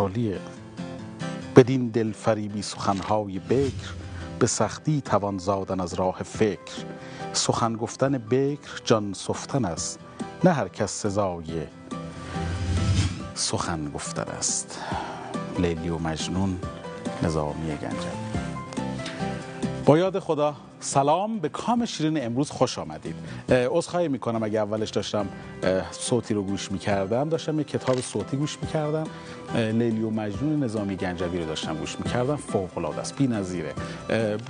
عالیه بدین دل فریبی سخنهای بکر به سختی توان زادن از راه فکر. سخن گفتن بکر جان سفتن است نه هر کس سزای سخن گفتن است. لیلی و مجنون نظامی گنجوی با یاد خدا سلام به کام شیرین امروز خوش آمدید. عذرخواهی می‌کنم اگه اولش داشتم صوتی رو گوش می‌کردم. داشتم یه کتاب صوتی گوش می‌کردم. لیلی و مجنون نظامی گنجوی رو داشتم گوش می‌کردم. فوق العاده است بی‌نظیره.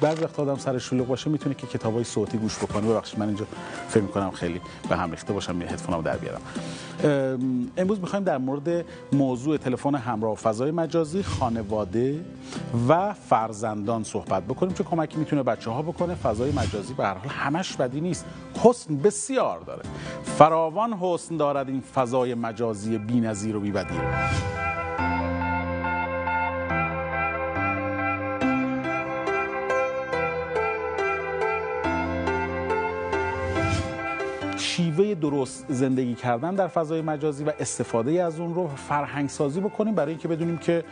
بعضی وقت آدم سر شلوغ باشه می‌تونه که کتابای صوتی گوش بکنه. ببخشید من اینجا فکر می‌کنم خیلی به هم ریخته باشم هدفونمو در بیارم. امروز می‌خوایم در مورد موضوع تلفن همراه فضای مجازی خانواده و فرزندان صحبت بکنیم چه کمکی می‌تونه بچه ها بکنه. فضای مجازی به هر حال همش بدی نیست. حسن بسیار داره. فراوان حسن دارد این فضای مجازی بی‌نظیر و بی‌بدیل. شیوه درست زندگی کردن در فضای مجازی و استفاده از اون رو فرهنگ سازی بکنیم برای اینکه بدونیم که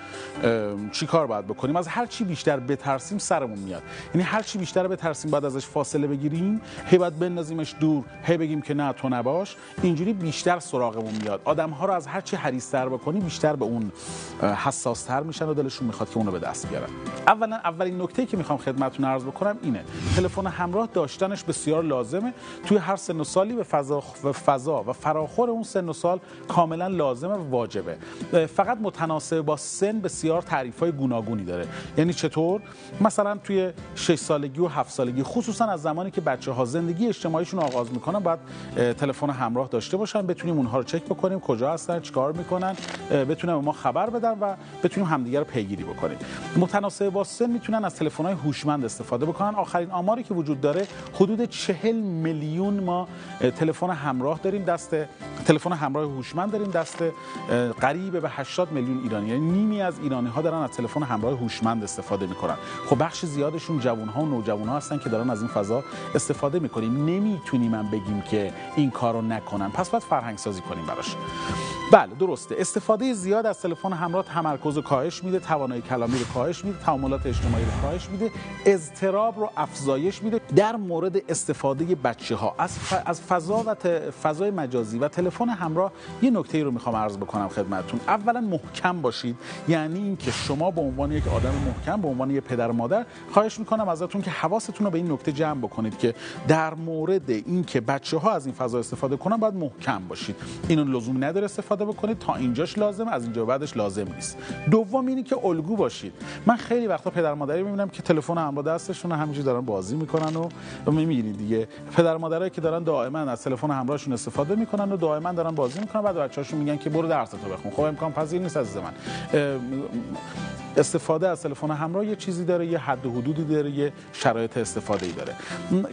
چی کار باید بکنیم. از هر چی بیشتر بترسیم سرمون میاد. یعنی هر چی بیشتر بترسیم بعد ازش فاصله بگیریم هی باید بندازیمش دور هی بگیم که نه تو نباش. اینجوری بیشتر سراغمون میاد. آدم ها رو از هر چی حریص‌تر بکنیم بیشتر به اون حساس‌تر میشن و دلشون می‌خواد که اونو به دست بیارن. اولا اولین نکته که می‌خوام خدمتتون عرض بکنم اینه. تلفن همراه داشتنش بسیار لازمه. توی هر سن و سالی به فضا و فضا و فراخور اون سن و سال کاملا لازمه و واجبه. فقط متناسب با سن بسیار تعریف های گوناگونی داره. یعنی چطور؟ مثلا توی 6 سالگی و 7 سالگی خصوصا از زمانی که بچه ها زندگی اجتماعیشون آغاز می‌کنن باید تلفن همراه داشته باشن بتونیم اونها رو چک بکنیم کجا هستن چیکار می‌کنن بتونن ما خبر بدن و بتونیم همدیگه رو پیگیری بکنیم. متناسب با سن می‌تونن از تلفن های هوشمند استفاده بکنن. آخرین آماری که وجود داره حدود 40 میلیون ما تلفن همراه داریم دست تلفن همراه هوشمند داریم دست قریب به 80 میلیون ایرانی. یعنی نیمی از ایرانی ها دارن از تلفن همراه هوشمند استفاده می‌کنن. خب بخش زیادشون جوان ها و نوجوان ها هستن که دارن از این فضا استفاده می‌کنیم. نمی‌تونیم من بگیم که این کارو نکنن. پس باید فرهنگ سازی کنیم براش. بله درسته. استفاده زیاد از تلفن همراه تمرکز رو کاهش میده توانایی کلامی رو کاهش میده تعاملات اجتماعی رو کاهش میده اضطراب رو افزایش میده. در مورد استفاده بچه ها از, ف... از فضا و ت... فضای مجازی و تلفن همراه یه نکته ای رو می‌خوام عرض بکنم خدمتتون. اولا محکم باشید. یعنی اینکه شما به عنوان یک آدم محکم به عنوان یک پدر مادر خواهش می‌کنم ازتون که حواستون رو به این نکته جمع بکنید که در مورد اینکه بچه ها از این فضا استفاده کنن باید محکم باشید. اینو لزومی نداره استفاده بکنید. تا اینجاش لازم از اینجا بعدش لازم نیست. دوم اینی که الگو باشید. من خیلی وقتا پدر مادری می‌بینم که تلفن همراه دستشون همینجوری دارن بازی می‌کنن و می‌بینید دیگه. پدر مادرایی که دارن دائما از تلفن همراهشون استفاده می‌کنن و دائما دارن بازی می‌کنن. بعد بچه‌هاشون میگن که برو درس تو بخون. خب امکان پذیر نیست از من. استفاده از تلفن همراه یه چیزی داره یه حد و حدودی داره یه شرایط استفاده ای داره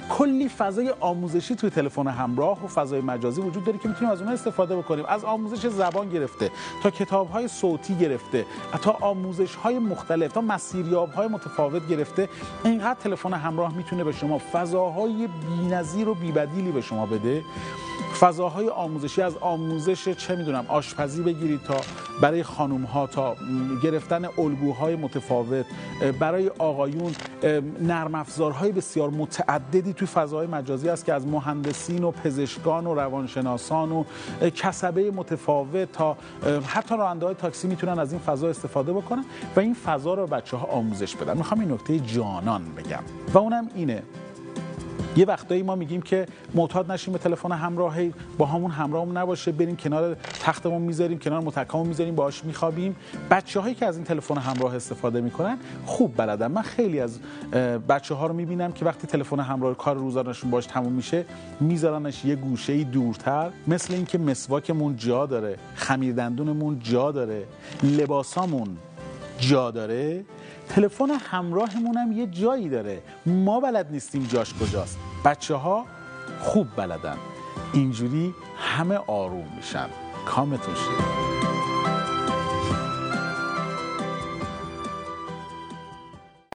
کلی فضای آموزشی توی تلفن همراه و فضای مجازی وجود داره که می‌تونیم از اونها استفاده بکنیم. از آموزش زبان گرفته تا کتاب های صوتی گرفته تا آموزش های مختلف تا مسیریاب های متفاوت گرفته اینقدر تلفن همراه می‌تونه به شما فضاهای بی‌نظیر و بی‌بدیلی به شما بده فضاهای آموزشی از آموزش چه می‌دونم آشپزی بگیرید تا برای خانم ها تا گرفتن الگوهای متفاوت برای آقایون نرم افزارهای بسیار متعددی توی فضاهای مجازی است که از مهندسین و پزشکان و روانشناسان و کسبه متفاوت تا حتی راننده های تاکسی می‌تونن از این فضا استفاده بکنن و این فضا رو بچه ها آموزش بدن. می‌خوام این نکته جانان بگم و اونم اینه یه وقتایی ما میگیم که معتاد نشیم به تلفن همراهی با همون همراهمون نباشه بریم کنار تختمون می‌ذاریم کنار متکامون می‌ذاریم باهاش میخوابیم. بچه هایی که از این تلفن همراه استفاده می‌کنن خوب بلدن. من خیلی از بچه ها رو می‌بینم که وقتی تلفن همراه کار روزانهشون باش تموم میشه میذارنش یه گوشه ای دورتر. مثل اینکه مسواکمون جا داره خمیر دندونمون جا داره لباسامون جا داره. تلفن همراهمون هم یه جایی داره. ما بلد نیستیم جاش کجاست. بچه ها خوب بلدن. اینجوری همه آروم میشن. کامتون شد